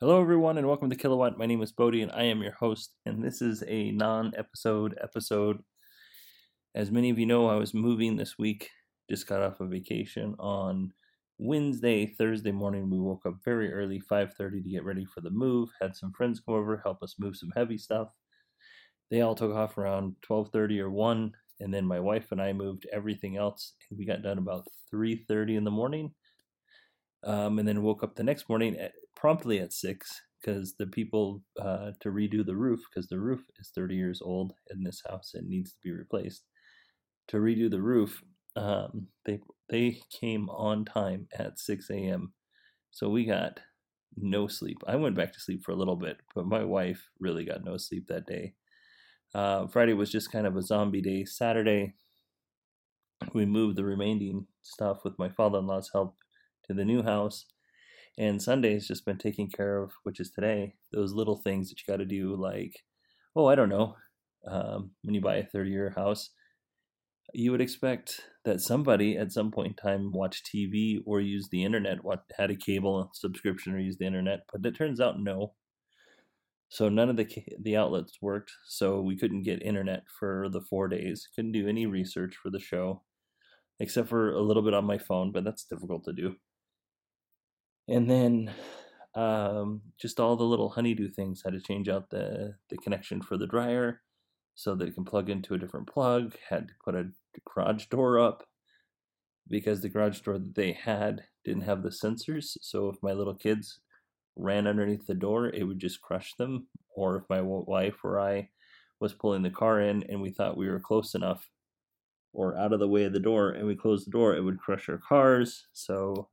Hello, everyone, and welcome to Kilowatt. My name is Bodie, and I am your host. And this is a non-episode episode. As many of you know, I was moving this week. Just got off a vacation on Wednesday, Thursday morning. We woke up very early, 5:30, to get ready for the move. Had some friends come over, help us move some heavy stuff. They all took off around 12:30 or 1, and then my wife and I moved everything else. And we got done about 3:30 in the morning. Um, and then woke up the next morning at, promptly at six because the people uh, to redo the roof because the roof is 30 years old in this house and needs to be replaced. To redo the roof, um, they they came on time at 6 a.m. So we got no sleep. I went back to sleep for a little bit, but my wife really got no sleep that day. Uh, Friday was just kind of a zombie day. Saturday, we moved the remaining stuff with my father-in-law's help to the new house and Sunday's just been taken care of, which is today. Those little things that you got to do, like, oh, I don't know, um, when you buy a 30 year house, you would expect that somebody at some point in time watched TV or used the internet, what had a cable subscription or used the internet, but it turns out no. So none of the the outlets worked, so we couldn't get internet for the four days. Couldn't do any research for the show, except for a little bit on my phone, but that's difficult to do and then um, just all the little honeydew things had to change out the the connection for the dryer so that it can plug into a different plug had to put a garage door up because the garage door that they had didn't have the sensors so if my little kids ran underneath the door it would just crush them or if my wife or i was pulling the car in and we thought we were close enough or out of the way of the door and we closed the door it would crush our cars so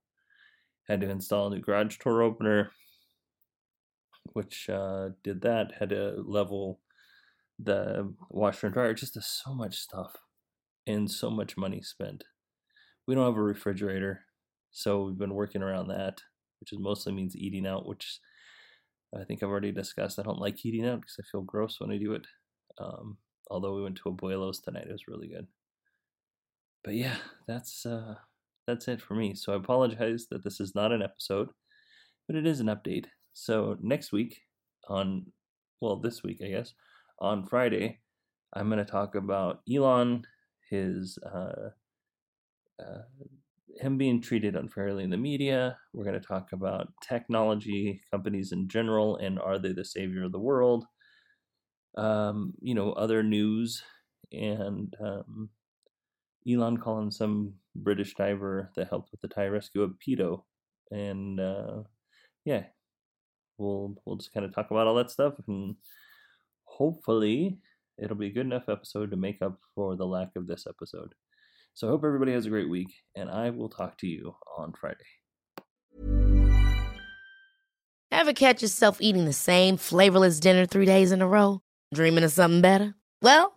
had to install a new garage door opener, which uh, did that. Had to level the washer and dryer. Just so much stuff and so much money spent. We don't have a refrigerator, so we've been working around that, which is mostly means eating out, which I think I've already discussed. I don't like eating out because I feel gross when I do it. Um, although we went to Abuelo's tonight, it was really good. But yeah, that's uh, that's it for me. So I apologize that this is not an episode, but it is an update. So next week, on, well, this week, I guess, on Friday, I'm going to talk about Elon, his, uh, uh, him being treated unfairly in the media. We're going to talk about technology companies in general and are they the savior of the world? Um, you know, other news and um, Elon calling some British diver that helped with the Thai rescue of pedo, and uh, yeah, we'll we'll just kind of talk about all that stuff, and hopefully it'll be a good enough episode to make up for the lack of this episode. So I hope everybody has a great week, and I will talk to you on Friday. Ever catch yourself eating the same flavorless dinner three days in a row? Dreaming of something better? Well.